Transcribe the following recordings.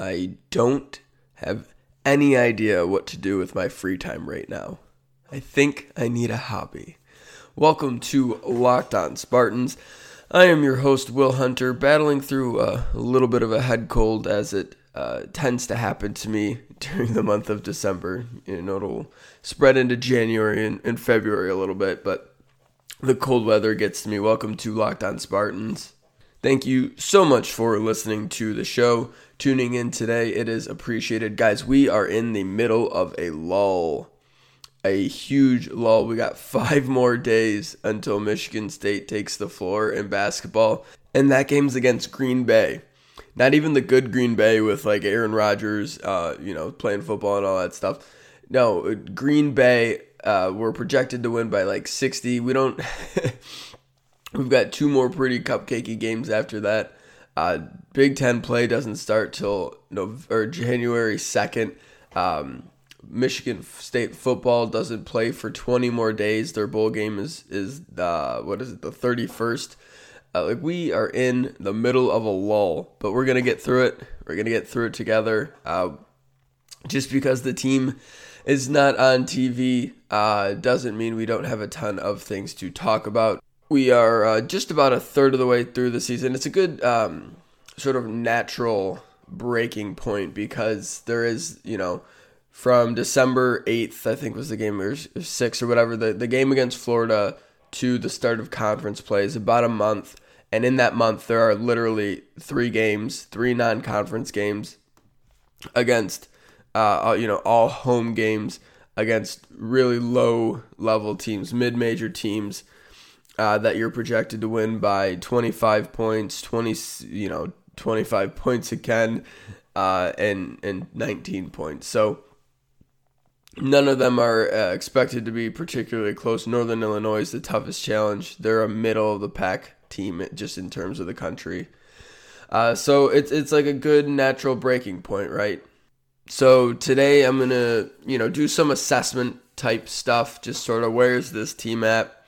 I don't have any idea what to do with my free time right now. I think I need a hobby. Welcome to Locked On Spartans. I am your host, Will Hunter, battling through a little bit of a head cold as it uh, tends to happen to me during the month of December. You know, it'll spread into January and, and February a little bit, but the cold weather gets to me. Welcome to Locked On Spartans. Thank you so much for listening to the show, tuning in today. It is appreciated. Guys, we are in the middle of a lull. A huge lull. We got five more days until Michigan State takes the floor in basketball, and that game's against Green Bay. Not even the good Green Bay with like Aaron Rodgers, uh, you know, playing football and all that stuff. No, Green Bay, uh, we're projected to win by like 60. We don't. We've got two more pretty cupcakey games after that. Uh, Big Ten play doesn't start till November, January 2nd. Um, Michigan State football doesn't play for 20 more days. Their bowl game is is uh, what is it the 31st. Uh, like we are in the middle of a lull, but we're gonna get through it. We're gonna get through it together. Uh, just because the team is not on TV uh, doesn't mean we don't have a ton of things to talk about. We are uh, just about a third of the way through the season. It's a good um, sort of natural breaking point because there is, you know, from December 8th, I think was the game, or 6th or whatever, the, the game against Florida to the start of conference play is about a month. And in that month, there are literally three games, three non conference games against, uh, you know, all home games against really low level teams, mid major teams uh, that you're projected to win by 25 points, 20, you know, 25 points again, uh, and and 19 points. So none of them are uh, expected to be particularly close. Northern Illinois is the toughest challenge. They're a middle of the pack team just in terms of the country. Uh, so it's it's like a good natural breaking point, right? So today I'm gonna you know do some assessment type stuff, just sort of where's this team at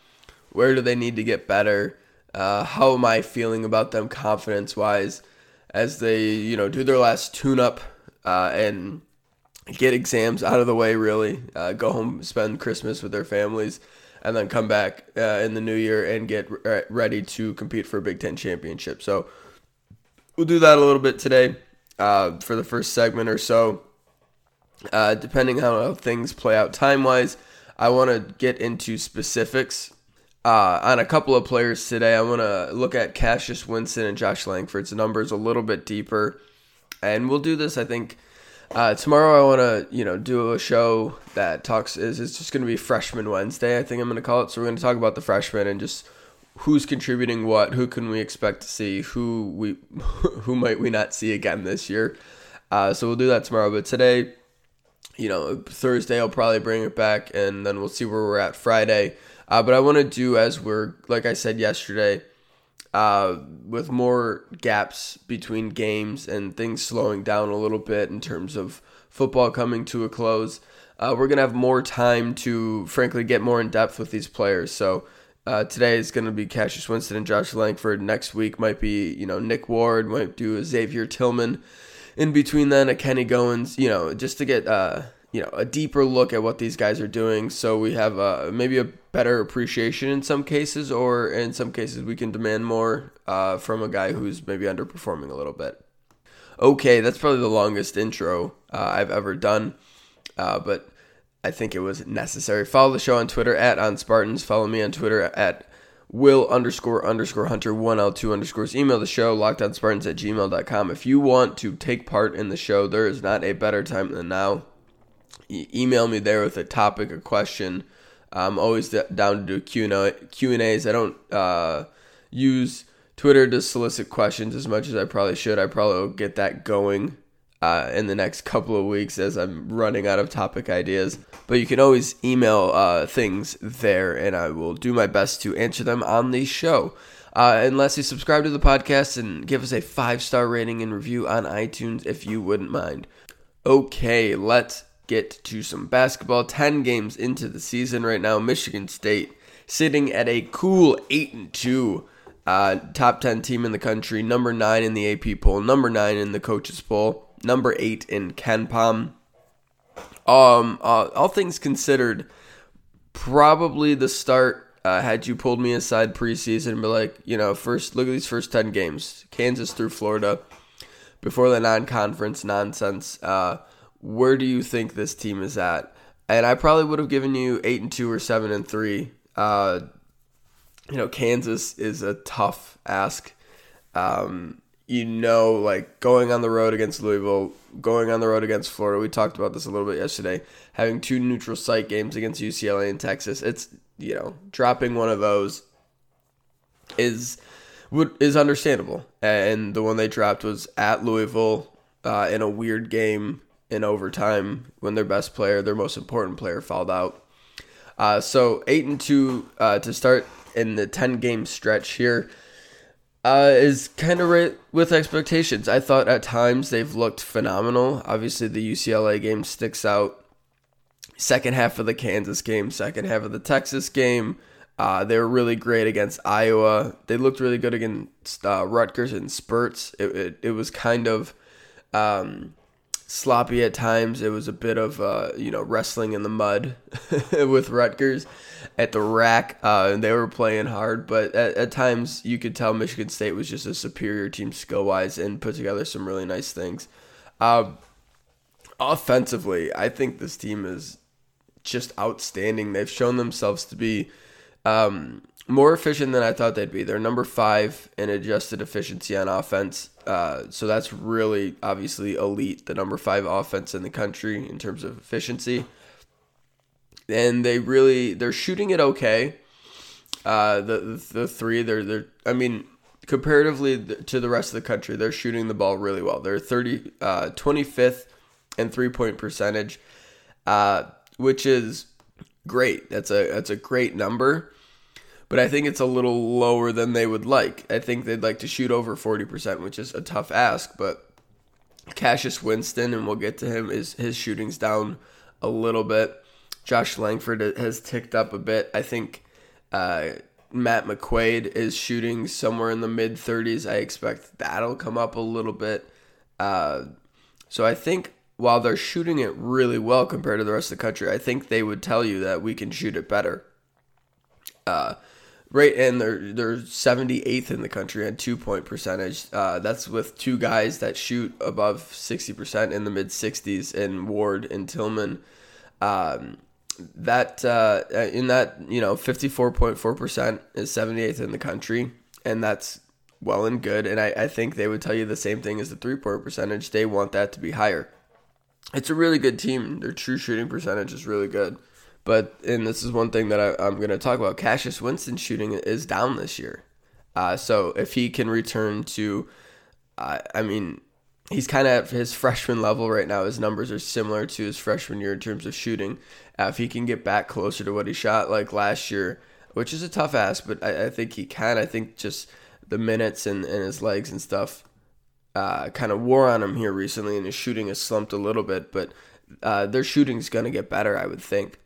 where do they need to get better? Uh, how am I feeling about them confidence wise as they, you know, do their last tune up uh, and get exams out of the way, really. Uh, go home, spend Christmas with their families, and then come back uh, in the new year and get re- ready to compete for a Big Ten championship. So we'll do that a little bit today uh, for the first segment or so. Uh, depending on how things play out time wise, I want to get into specifics uh, on a couple of players today. I want to look at Cassius Winston and Josh Langford's numbers a little bit deeper, and we'll do this. I think uh, tomorrow. I want to you know do a show that talks is it's just going to be Freshman Wednesday. I think I'm going to call it. So we're going to talk about the freshmen and just who's contributing what, who can we expect to see, who we who might we not see again this year. Uh, so we'll do that tomorrow. But today, you know, Thursday I'll probably bring it back, and then we'll see where we're at Friday. Uh, but I want to do as we're, like I said yesterday, uh, with more gaps between games and things slowing down a little bit in terms of football coming to a close. Uh, we're gonna have more time to, frankly, get more in depth with these players. So uh, today is gonna be Cassius Winston and Josh Langford. Next week might be, you know, Nick Ward. Might do a Xavier Tillman. In between then, a Kenny Goins. You know, just to get uh, you know a deeper look at what these guys are doing so we have uh, maybe a better appreciation in some cases or in some cases we can demand more uh, from a guy who's maybe underperforming a little bit. Okay that's probably the longest intro uh, i've ever done uh, but i think it was necessary. Follow the show on twitter at on spartans. Follow me on twitter at will underscore underscore hunter 1l2 underscores. Email the show lockedonspartans at gmail.com if you want to take part in the show there is not a better time than now email me there with a topic or question. I'm always down to do Q&A, Q&As. I don't uh, use Twitter to solicit questions as much as I probably should. I probably will get that going uh, in the next couple of weeks as I'm running out of topic ideas. But you can always email uh, things there, and I will do my best to answer them on the show. Uh, and lastly, subscribe to the podcast and give us a five star rating and review on iTunes if you wouldn't mind. Okay, let's get to some basketball. 10 games into the season right now. Michigan State sitting at a cool 8 and 2. Uh, top 10 team in the country, number 9 in the AP poll, number 9 in the coaches poll. number eight in KenPom. Um, uh, all things considered, probably the start. Uh, had you pulled me aside preseason, but like you know, first look at these first ten games: Kansas through Florida, before the non-conference nonsense. Uh, where do you think this team is at? And I probably would have given you eight and two or seven and three. Uh, you know, Kansas is a tough ask. Um, you know, like going on the road against Louisville, going on the road against Florida. We talked about this a little bit yesterday. Having two neutral site games against UCLA and Texas. It's you know dropping one of those is would is understandable. And the one they dropped was at Louisville uh, in a weird game in overtime when their best player, their most important player, fouled out. Uh, so eight and two uh, to start in the ten game stretch here uh, is kind of right with expectations. I thought at times they've looked phenomenal. Obviously, the UCLA game sticks out. Second half of the Kansas game, second half of the Texas game. Uh, they were really great against Iowa. They looked really good against uh, Rutgers in spurts. It, it, it was kind of um, sloppy at times. It was a bit of uh, you know wrestling in the mud with Rutgers at the rack. Uh, they were playing hard, but at, at, times you could tell Michigan State was just a superior team skill wise and put together some really nice things. Uh, offensively, I think this team is just outstanding. They've shown themselves to be um, more efficient than I thought they'd be. They're number five in adjusted efficiency on offense. Uh, so that's really obviously elite, the number five offense in the country in terms of efficiency. And they really they're shooting it okay. Uh, the, the the three they're they're I mean comparatively to the rest of the country they're shooting the ball really well. They're 30 uh, 25th in three point percentage, uh, which is great. That's a that's a great number but I think it's a little lower than they would like. I think they'd like to shoot over 40%, which is a tough ask, but Cassius Winston, and we'll get to him, is his shooting's down a little bit. Josh Langford has ticked up a bit. I think uh, Matt McQuaid is shooting somewhere in the mid 30s. I expect that'll come up a little bit. Uh, so I think while they're shooting it really well compared to the rest of the country, I think they would tell you that we can shoot it better. Uh, Right, and they're they're 78th in the country on two point percentage. Uh, that's with two guys that shoot above 60% in the mid 60s, in Ward and Tillman. Um, that uh, in that you know 54.4% is 78th in the country, and that's well and good. And I, I think they would tell you the same thing as the three point percentage. They want that to be higher. It's a really good team. Their true shooting percentage is really good. But and this is one thing that I, am going to talk about. Cassius Winston shooting is down this year, uh, so if he can return to, uh, I mean, he's kind of at his freshman level right now. His numbers are similar to his freshman year in terms of shooting. Uh, if he can get back closer to what he shot like last year, which is a tough ask, but I, I think he can. I think just the minutes and, and his legs and stuff uh, kind of wore on him here recently, and his shooting has slumped a little bit. But uh, their shooting's going to get better, I would think.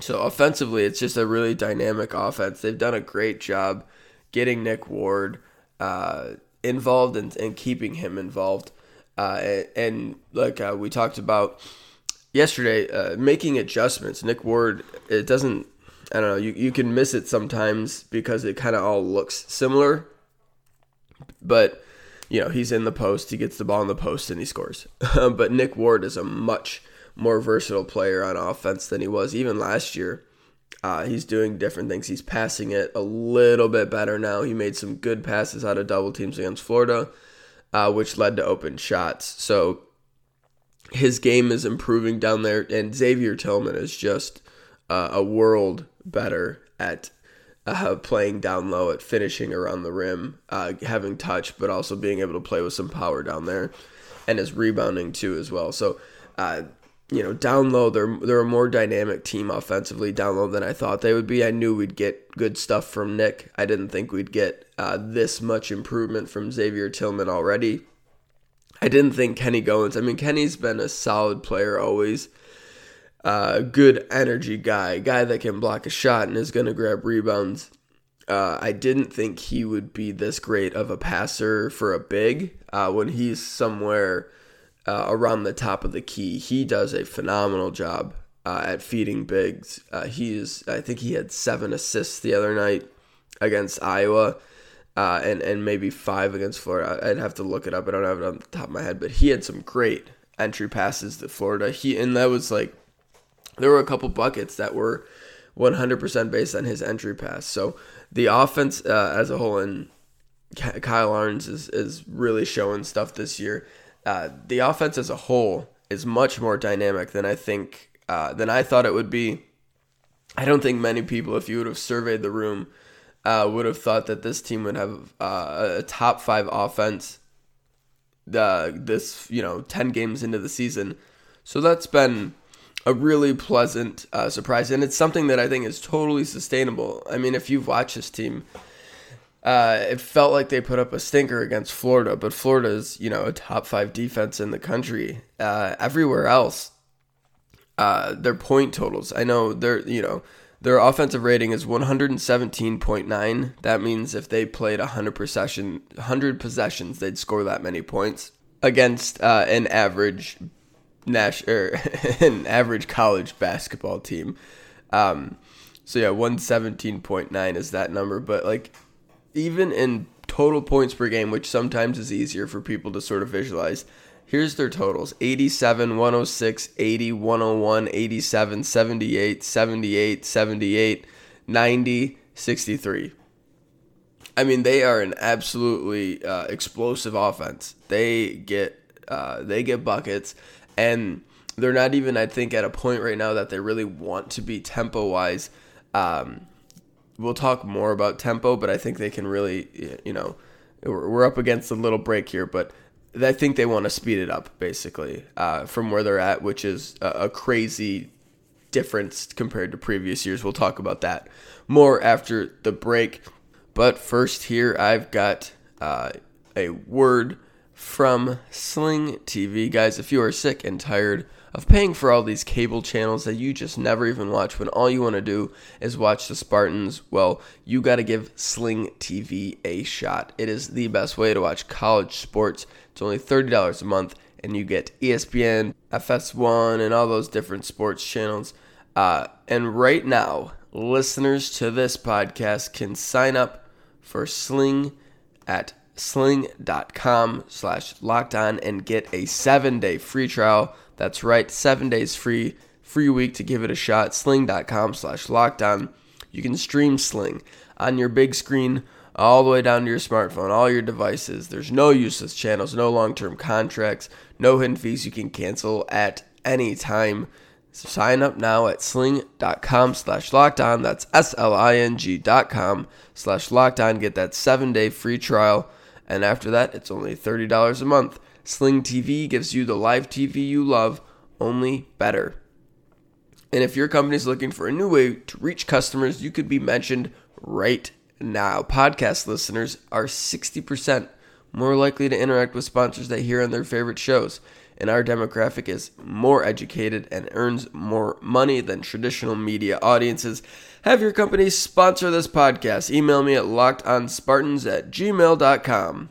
So offensively, it's just a really dynamic offense. They've done a great job getting Nick Ward uh, involved and, and keeping him involved. Uh, and, and, like uh, we talked about yesterday, uh, making adjustments. Nick Ward, it doesn't, I don't know, you, you can miss it sometimes because it kind of all looks similar. But, you know, he's in the post, he gets the ball in the post, and he scores. but Nick Ward is a much more versatile player on offense than he was even last year. Uh, he's doing different things. He's passing it a little bit better now. He made some good passes out of double teams against Florida, uh, which led to open shots. So his game is improving down there, and Xavier Tillman is just uh, a world better at uh, playing down low, at finishing around the rim, uh, having touch, but also being able to play with some power down there, and his rebounding too as well. So uh, you know, down low, they're they're a more dynamic team offensively down low than I thought they would be. I knew we'd get good stuff from Nick. I didn't think we'd get uh, this much improvement from Xavier Tillman already. I didn't think Kenny Goins. I mean, Kenny's been a solid player always. Uh, good energy guy, guy that can block a shot and is going to grab rebounds. Uh, I didn't think he would be this great of a passer for a big uh, when he's somewhere uh, around the top of the key. He does a phenomenal job uh, at feeding bigs. Uh, he is, I think he had seven assists the other night against Iowa. Uh, and and maybe five against Florida. I'd have to look it up. I don't have it on the top of my head, but he had some great entry passes to Florida. He and that was like there were a couple buckets that were 100% based on his entry pass. So the offense uh, as a whole, and Kyle Ahrens is, is really showing stuff this year. Uh, the offense as a whole is much more dynamic than I think uh, than I thought it would be. I don't think many people, if you would have surveyed the room, uh, would have thought that this team would have uh, a top five offense. Uh, this you know ten games into the season, so that's been a really pleasant uh, surprise, and it's something that I think is totally sustainable. I mean, if you've watched this team, uh, it felt like they put up a stinker against Florida, but Florida is you know a top five defense in the country. Uh, everywhere else, uh, their point totals. I know they're you know their offensive rating is 117.9. That means if they played 100 possession 100 possessions, they'd score that many points against uh, an average Nash or an average college basketball team. Um, so yeah, one seventeen point nine is that number. But like, even in total points per game, which sometimes is easier for people to sort of visualize. Here's their totals 87, 106, 80, 101, 87, 78, 78, 78, 90, 63. I mean, they are an absolutely uh, explosive offense. They get uh, they get buckets and they're not even I think at a point right now that they really want to be tempo wise. Um, we'll talk more about tempo, but I think they can really you know we're up against a little break here, but I think they want to speed it up basically uh, from where they're at, which is a, crazy difference compared to previous years. We'll talk about that more after the break. But first, here I've got uh, a word from Sling TV. Guys, if you are sick and tired of paying for all these cable channels that you just never even watch when all you want to do is watch the Spartans, well, you got to give Sling TV a shot. It is the best way to watch college sports. It's only $30 a month, and you get ESPN, FS1, and all those different sports channels. Uh, and right now, listeners to this podcast can sign up for Sling at sling.com slash locked on and get a seven day free trial. That's right, seven days free, free week to give it a shot. Sling.com slash locked on. You can stream Sling on your big screen all the way down to your smartphone, all your devices. There's no useless channels, no long term contracts, no hidden fees you can cancel at any time. Sign up now at sling.com slash locked on. That's S L I N G dot com slash locked on. Get that seven day free trial and after that, it's only $30 a month. Sling TV gives you the live TV you love, only better. And if your company is looking for a new way to reach customers, you could be mentioned right now. Podcast listeners are 60% more likely to interact with sponsors they hear on their favorite shows and our demographic is more educated and earns more money than traditional media audiences. Have your company sponsor this podcast. Email me at lockedonspartans at gmail.com.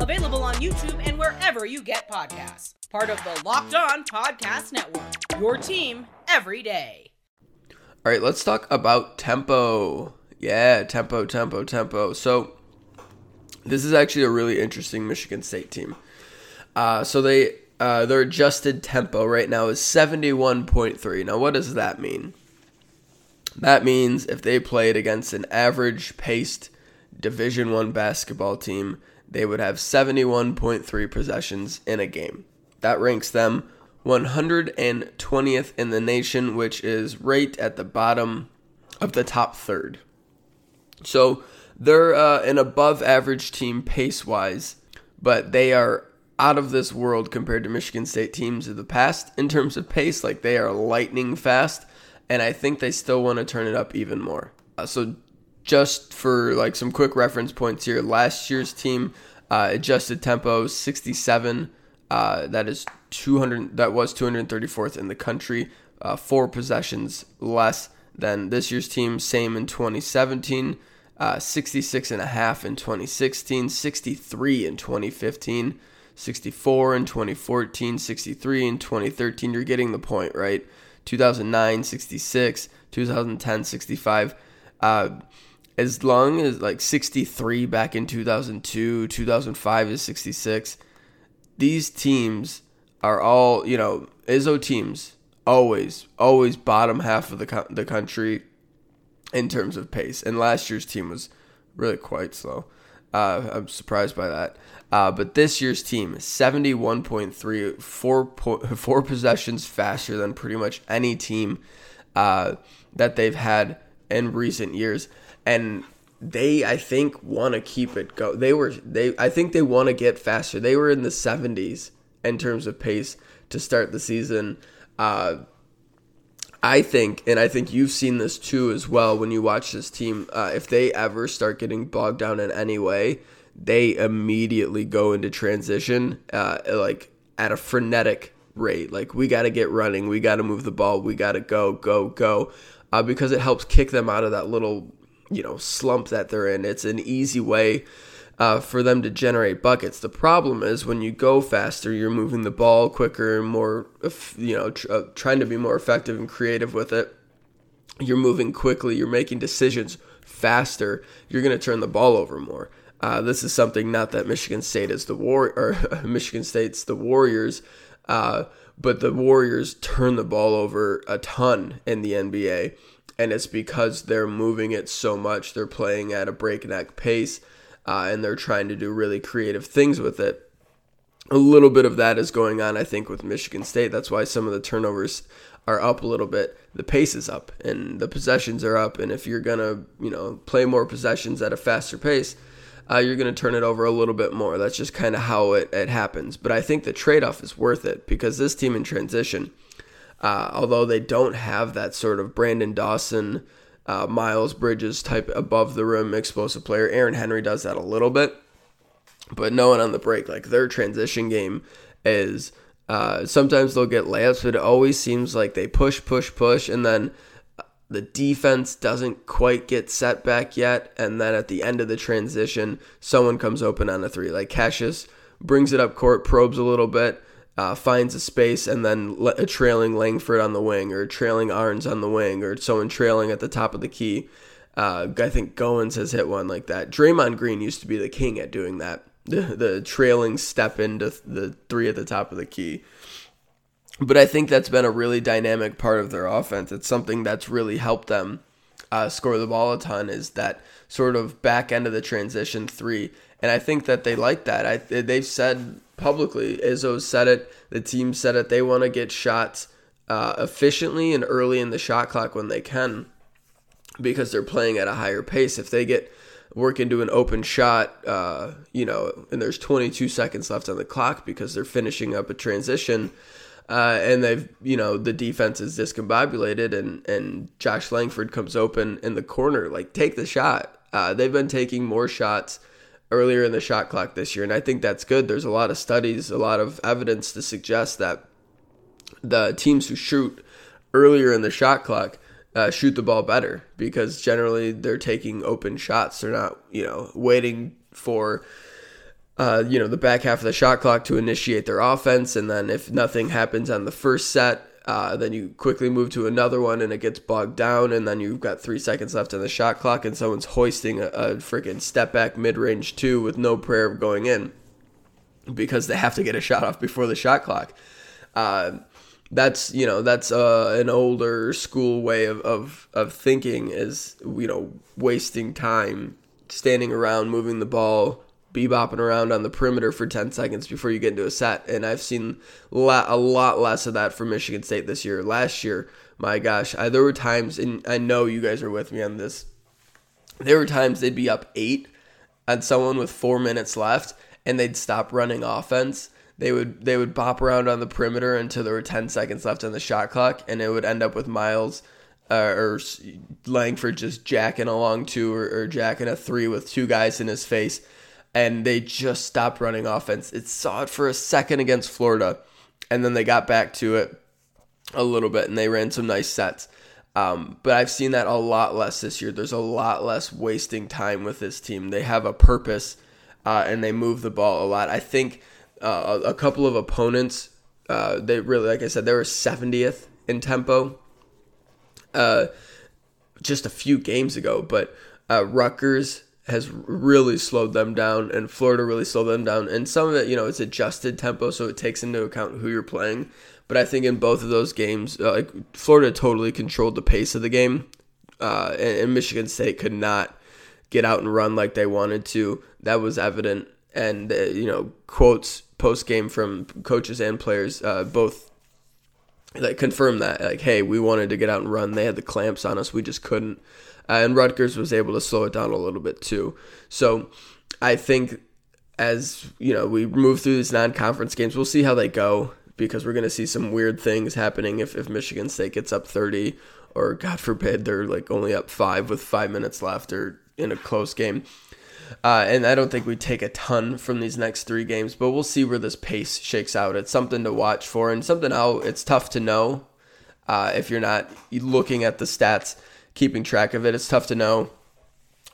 Available on YouTube and wherever you get podcasts. Part of the Locked On Podcast Network. Your team every day. All right, let's talk about tempo. Yeah, tempo, tempo, tempo. So this is actually a really interesting Michigan State team. Uh, so they uh, their adjusted tempo right now is 71.3. Now what does that mean? That means if they played against an average paced Division 1 basketball team, they would have 71.3 possessions in a game. That ranks them 120th in the nation, which is right at the bottom of the top third. So they're uh, an above average team pace wise, but they are out of this world compared to Michigan State teams of the past in terms of pace. Like they are lightning fast, and I think they still want to turn it up even more. Uh, so, just for like some quick reference points here, last year's team uh, adjusted tempo 67. Uh, that is 200. That was 234th in the country. Uh, four possessions less than this year's team. Same in 2017. Uh, 66 and a half in 2016. 63 in 2015. 64 in 2014, 63 in 2013. You're getting the point, right? 2009, 66, 2010, 65. As long as like 63 back in 2002, 2005 is 66. These teams are all, you know, Izzo teams always, always bottom half of the, co- the country in terms of pace. And last year's team was really quite slow. Uh, I'm surprised by that. Uh, but this year's team, 71.3, four, po- four possessions faster than pretty much any team uh, that they've had in recent years. And they, I think, want to keep it go. They were, they, I think they want to get faster. They were in the 70s in terms of pace to start the season. Uh, I think, and I think you've seen this too as well when you watch this team. Uh, if they ever start getting bogged down in any way, they immediately go into transition, uh, like at a frenetic rate. Like we got to get running, we got to move the ball, we got to go, go, go, uh, because it helps kick them out of that little, you know, slump that they're in. It's an easy way uh, for them to generate buckets. The problem is when you go faster, you're moving the ball quicker and more, you know, tr- uh, trying to be more effective and creative with it. You're moving quickly, you're making decisions faster, you're going to turn the ball over more. Uh, this is something not that Michigan State is the war or Michigan State's the Warriors, uh, but the Warriors turn the ball over a ton in the NBA, and it's because they're moving it so much. They're playing at a breakneck pace uh, and they're trying to do really creative things with it. A little bit of that is going on, I think, with Michigan State. That's why some of the turnovers are up a little bit. The pace is up and the possessions are up. And if you're gonna, you know, play more possessions at a faster pace, uh, you're going to turn it over a little bit more. That's just kind of how it, it happens. But I think the trade off is worth it because this team in transition, uh, although they don't have that sort of Branden Dawson uh, Miles Bridges type above the rim explosive player. Aaron Henry does that a little bit, but no one on the break. Like their transition game is uh, sometimes they'll get layups, but it always seems like they push, push, push, and then the defense doesn't quite get set back yet, and then at the end of the transition, someone comes open on a three. Like Cassius brings it up court, probes a little bit, uh, finds a space and then a trailing Langford on the wing or trailing Ahrens on the wing or someone trailing at the top of the key. Uh, I think Goins has hit one like that. Draymond Green used to be the king at doing that. The, the trailing step into the three at the top of the key. But I think that's been a really dynamic part of their offense. It's something that's really helped them uh, score the ball a ton. Is that sort of back end of the transition three, and I think that they like that. I they've said publicly. Izzo said it. The team said it. They want to get shots uh, efficiently and early in the shot clock when they can, because they're playing at a higher pace. If they get work into an open shot, uh, you know, and there's 22 seconds left on the clock because they're finishing up a transition. Uh, and they've, you know, the defense is discombobulated, and and Josh Langford comes open in the corner. Like, take the shot. Uh, they've been taking more shots earlier in the shot clock this year. And I think that's good. There's a lot of studies, a lot of evidence to suggest that the teams who shoot earlier in the shot clock uh, shoot the ball better because generally they're taking open shots. They're not, you know, waiting for. Uh, you know the back half of the shot clock to initiate their offense, and then if nothing happens on the first set, uh, then you quickly move to another one and it gets bogged down, and then you've got three seconds left on the shot clock, and someone's hoisting a, a freaking step back mid range two with no prayer of going in because they have to get a shot off before the shot clock. Uh, that's you know that's uh, an older school way of, of of thinking is you know wasting time standing around moving the ball bebopping around on the perimeter for 10 seconds before you get into a set. And I've seen a lot less of that for Michigan State this year. Last year, my gosh, I, there were times, and I know you guys are with me on this, there were times they'd be up eight on someone with four minutes left and they'd stop running offense. they would they would bop around on the perimeter until there were 10 seconds left on the shot clock, and it would end up with Miles uh, or Langford just jacking along two or, or jacking a three with two guys in his face, and they just stopped running offense. It saw it for a second against Florida, and then they got back to it a little bit, and they ran some nice sets. Um, but I've seen that a lot less this year. There's a lot less wasting time with this team. They have a purpose, uh, and they move the ball a lot. I think uh, a couple of opponents, uh, they really, like I said, they were 70th in tempo uh, just a few games ago, but uh, Rutgers has really slowed them down, and Florida really slowed them down. And some of it, you know, it's adjusted tempo, so it takes into account who you're playing. But I think in both of those games, uh, like Florida totally controlled the pace of the game, uh, and, and Michigan State could not get out and run like they wanted to. That was evident, and uh, you know, quotes post game from coaches and players uh, both like confirmed that like hey we wanted to get out and run they had the clamps on us we just couldn't uh, and Rutgers was able to slow it down a little bit too. So I think as you know we move through these non-conference games we'll see how they go because we're going to see some weird things happening if, if Michigan State gets up 30 or God forbid they're like only up five with five minutes left or in a close game. Uh, and I don't think we take a ton from these next three games, but we'll see where this pace shakes out. It's something to watch for, and something how it's tough to know uh, if you're not looking at the stats, keeping track of it. It's tough to know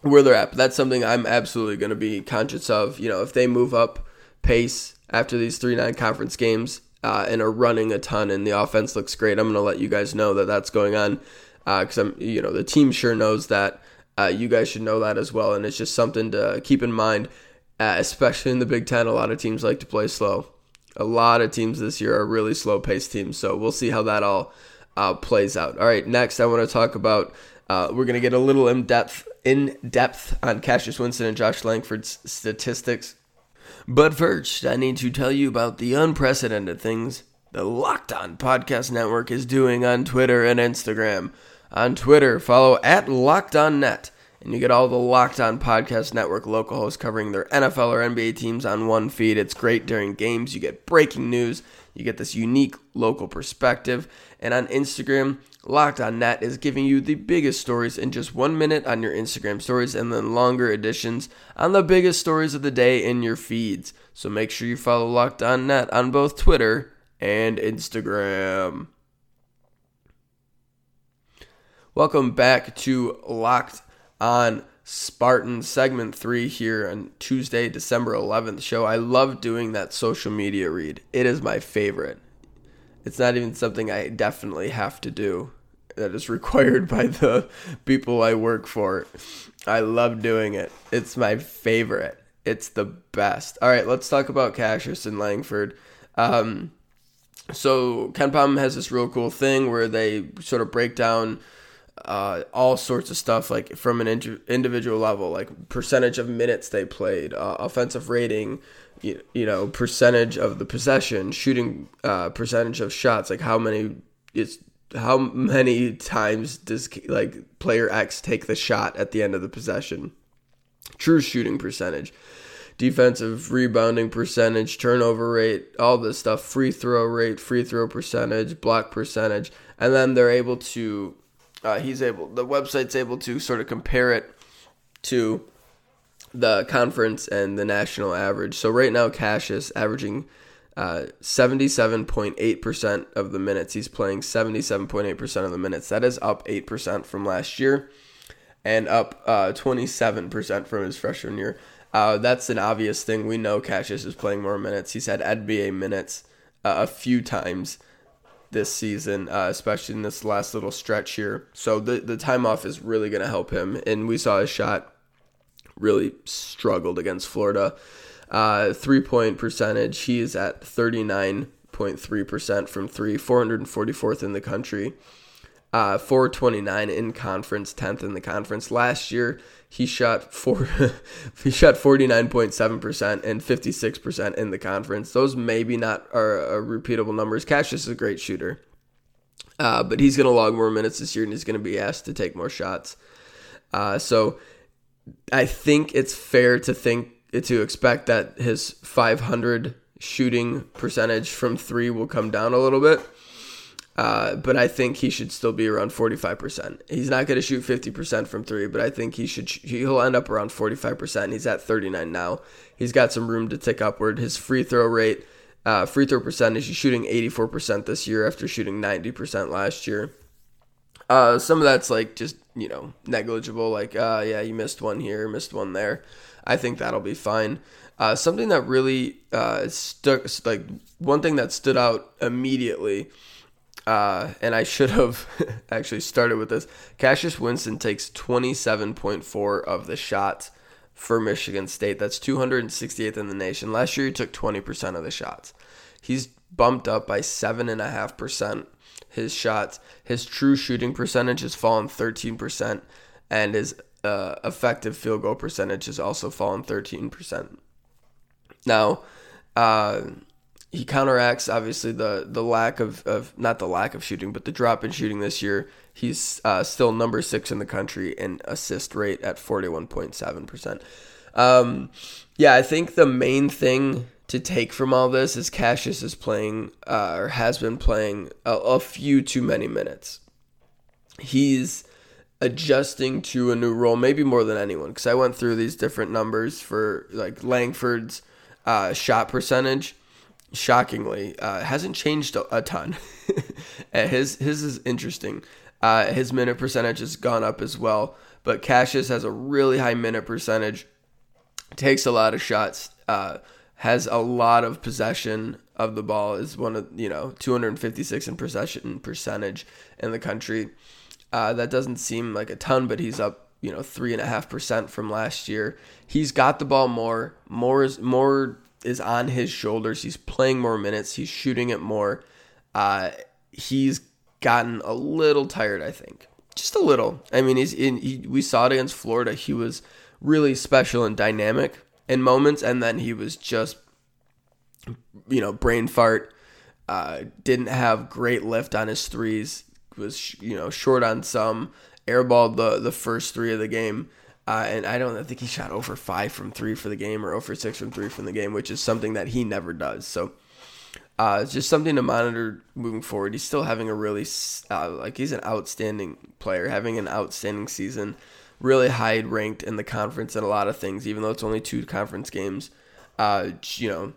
where they're at. But that's something I'm absolutely going to be conscious of. You know, if they move up pace after these three nine conference games uh, and are running a ton, and the offense looks great, I'm going to let you guys know that that's going on because uh, I'm, you know, the team sure knows that. Uh, you guys should know that as well, and it's just something to keep in mind, uh, especially in the Big Ten. A lot of teams like to play slow. A lot of teams this year are really slow paced teams, so we'll see how that all uh, plays out. All right, next I want to talk about. Uh, we're gonna get a little in depth in depth on Cassius Winston and Josh Langford's statistics. But first, I need to tell you about the unprecedented things the Locked On Podcast Network is doing on Twitter and Instagram. On Twitter, follow at Locked On Net, and you get all the Locked On Podcast Network local hosts covering their NFL or NBA teams on one feed. It's great during games. You get breaking news. You get this unique local perspective. And on Instagram, Locked On Net is giving you the biggest stories in just one minute on your Instagram stories and then longer editions on the biggest stories of the day in your feeds. So make sure you follow Locked On Net on both Twitter and Instagram. Welcome back to Locked on Spartan segment three here on Tuesday, December 11th show. I love doing that social media read, it is my favorite. It's not even something I definitely have to do, that is required by the people I work for. I love doing it, it's my favorite. It's the best. All right, let's talk about Cassius and Langford. Um, so KenPom has this real cool thing where they sort of break down uh, all sorts of stuff like from an individual level, like percentage of minutes they played, uh, offensive rating, you, you know, percentage of the possession, shooting uh, percentage of shots, like how many it's how many times does like player X take the shot at the end of the possession, true shooting percentage, defensive rebounding percentage, turnover rate, all this stuff, free throw rate, free throw percentage, block percentage, and then they're able to uh, he's able the website's able to sort of compare it to the conference and the national average. So right now, Cassius averaging uh, 77.8% of the minutes. He's playing 77.8% of the minutes. That is up 8% from last year and up uh, 27% from his freshman year. Uh, that's an obvious thing. We know Cassius is playing more minutes. He's had NBA minutes uh, a few times this season, uh, especially in this last little stretch here. So the the time off is really going to help him. And we saw his shot really struggled against Florida. Uh, three point percentage, he is at 39.3% from three, 444th in the country. Uh, 429 in conference, 10th in the conference. Last year, he shot four, he shot 49.7% and 56% in the conference. Those maybe not are, repeatable numbers. Cassius is a great shooter. Uh, but he's going to log more minutes this year and he's going to be asked to take more shots. Uh, so I think it's fair to think to expect that his 500 shooting percentage from three will come down a little bit. Uh, but I think he should still be around 45%. He's not going to shoot 50% from three, but I think he should. He'll end up around 45%. He's at 39 now. He's got some room to tick upward. His free throw rate, uh, free throw percentage, he's shooting 84% this year after shooting 90% last year. Uh, some of that's like just you know negligible. Like, uh, yeah, you missed one here, missed one there. I think that'll be fine. Uh, something that really uh, stuck, like one thing that stood out immediately uh, and I should have actually started with this. Cassius Winston takes 27.4 of the shots for Michigan State. That's 268th in the nation. Last year, he took 20% of the shots. He's bumped up by 7.5% his shots. His true shooting percentage has fallen 13%, and his uh, effective field goal percentage has also fallen 13%. Now, uh, he counteracts obviously the the lack of, of not the lack of shooting, but the drop in shooting this year. He's uh, still number six in the country in assist rate at forty one point seven percent. Um, yeah, I think the main thing to take from all this is Cassius is playing uh, or has been playing a, a few too many minutes. He's adjusting to a new role, maybe more than anyone, because I went through these different numbers for like Langford's uh, shot percentage shockingly, uh, hasn't changed a, a ton. Uh, his his is interesting. Uh, his minute percentage has gone up as well, but Cassius has a really high minute percentage. Takes a lot of shots. Uh, has a lot of possession of the ball. Is one of you know 256 in possession percentage in the country. Uh, that doesn't seem like a ton, but he's up you know three and a half percent from last year. He's got the ball more. More is more is on his shoulders. He's playing more minutes. He's shooting it more. Uh, he's gotten a little tired, I think, just a little. I mean, he's in. He, we saw it against Florida. He was really special and dynamic in moments, and then he was just, you know, brain fart. Uh, didn't have great lift on his threes. Was you know short on some. Airballed the the first three of the game. Uh, and I don't I think he shot over five from three for the game or over six from three from the game, which is something that he never does. So uh, it's just something to monitor moving forward. He's still having a really uh, like he's an outstanding player, having an outstanding season, really high ranked in the conference in a lot of things, even though it's only two conference games. Uh, you know,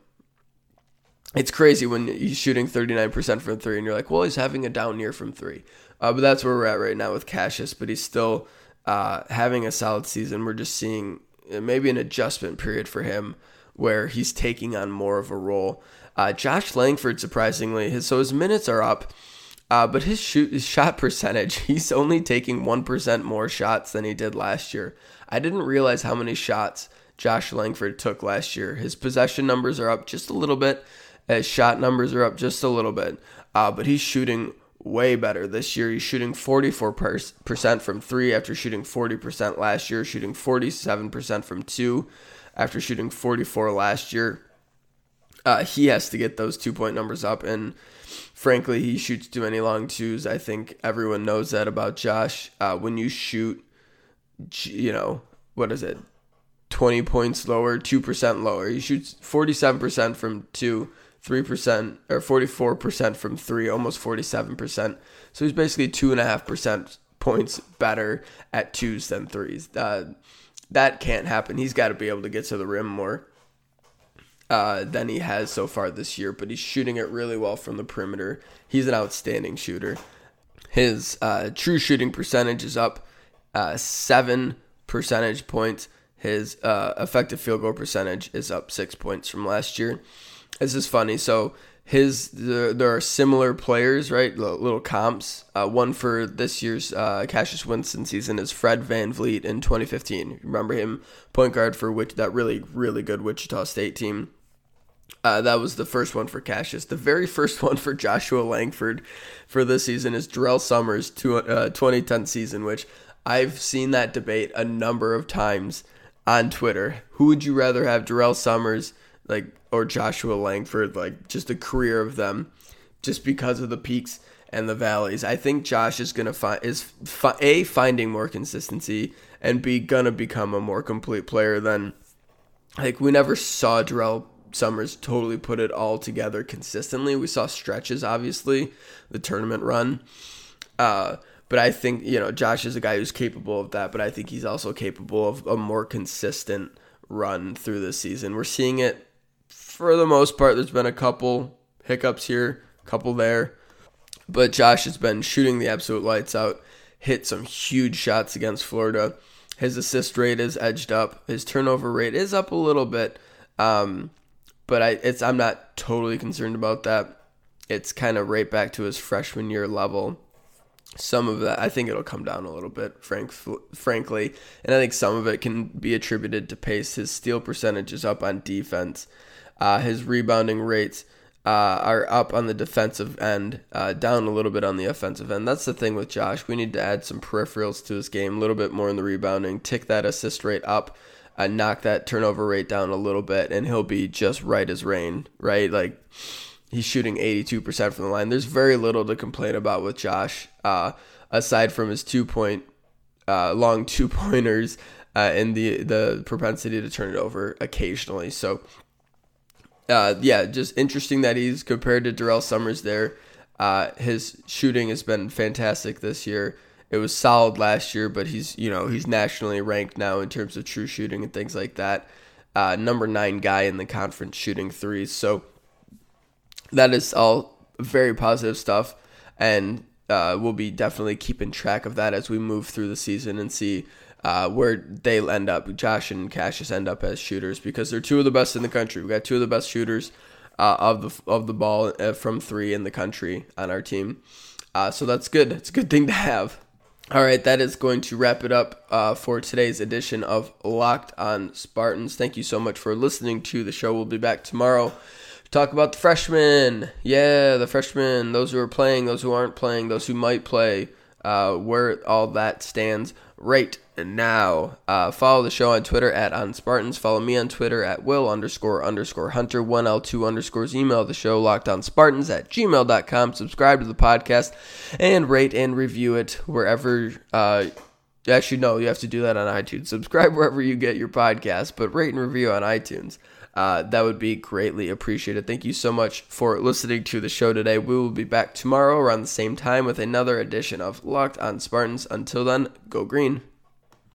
it's crazy when he's shooting 39% from three, and you're like, well, he's having a down year from three. Uh, but that's where we're at right now with Cassius, but he's still uh, having a solid season. We're just seeing uh, maybe an adjustment period for him where he's taking on more of a role. Uh, Josh Langford, surprisingly, his so his minutes are up, uh, but his shoot his shot percentage, he's only taking one percent more shots than he did last year. I didn't realize how many shots Josh Langford took last year. His possession numbers are up just a little bit. His shot numbers are up just a little bit, uh, but he's shooting way better this year. He's shooting 44% from three after shooting 40% last year, shooting 47% from two after shooting 44 last year. Uh, he has to get those two point numbers up, and frankly, he shoots too many long twos. I think everyone knows that about Josh. Uh, when you shoot, you know, what is it, 20 points lower, 2% lower, he shoots 47% from two 3% or 44% from three, almost 47%. So he's basically 2.5% points better at twos than threes. Uh, that can't happen. He's got to be able to get to the rim more uh, than he has so far this year, but he's shooting it really well from the perimeter. He's an outstanding shooter. His uh, true shooting percentage is up uh, seven percentage points. His uh, effective field goal percentage is up six points from last year this is funny. So his the, there are similar players, right? Little comps. Uh, one for this year's uh, Cassius Winston season is Fred Van VanVleet in 2015. Remember him, point guard for which that really really good Wichita State team. Uh, that was the first one for Cassius. The very first one for Joshua Langford for this season is Durrell Summers' two, uh, 2010 season, which I've seen that debate a number of times on Twitter. Who would you rather have, Durrell Summers? like or Joshua Langford, like just the career of them, just because of the peaks and the valleys. I think Josh is gonna find is fi- a finding more consistency and b gonna become a more complete player than like we never saw Durrell Summers totally put it all together consistently. We saw stretches, obviously, the tournament run. Uh, but I think, you know, Josh is a guy who's capable of that, but I think he's also capable of a more consistent run through the season. We're seeing it for the most part. There's been a couple hiccups here, a couple there. But Josh has been shooting the absolute lights out, hit some huge shots against Florida. His assist rate is edged up. His turnover rate is up a little bit. Um, but I it's I'm not totally concerned about that. It's kind of right back to his freshman year level. Some of that I think it'll come down a little bit, frank, frankly, and I think some of it can be attributed to pace. His steal percentage is up on defense. Uh, his rebounding rates uh, are up on the defensive end, uh, down a little bit on the offensive end. That's the thing with Josh. We need to add some peripherals to his game, a little bit more in the rebounding, tick that assist rate up, knock that turnover rate down a little bit, and he'll be just right as rain, right? Like he's shooting 82% from the line. There's very little to complain about with Josh, uh, aside from his two point, uh, long two pointers. Uh, and the the propensity to turn it over occasionally. So uh, yeah, just interesting that he's compared to Durrell Summers there. Uh, his shooting has been fantastic this year. It was solid last year, but he's you know he's nationally ranked now in terms of true shooting and things like that. Uh, number nine guy in the conference shooting threes. So that is all very positive stuff, and uh, we'll be definitely keeping track of that as we move through the season and see uh, where they'll end up. Josh and Cassius end up as shooters because they're two of the best in the country. We got two of the best shooters uh, of the of the ball uh, from three in the country on our team. Uh, so that's good. It's a good thing to have. All right, that is going to wrap it up uh, for today's edition of Locked on Spartans. Thank you so much for listening to the show. We'll be back tomorrow to talk about the freshmen. Yeah, the freshmen, those who are playing, those who aren't playing, those who might play, uh, where all that stands right now. Uh, follow the show on Twitter at on Spartans. Follow me on Twitter at will underscore underscore hunter one L two underscores. Email the show locked on Spartans at gmail.com. Subscribe to the podcast and rate and review it wherever. Uh, actually, no, you have to do that on iTunes. Subscribe wherever you get your podcast, but rate and review on iTunes. Uh, that would be greatly appreciated. Thank you so much for listening to the show today. We will be back tomorrow around the same time with another edition of Locked on Spartans. Until then, go green.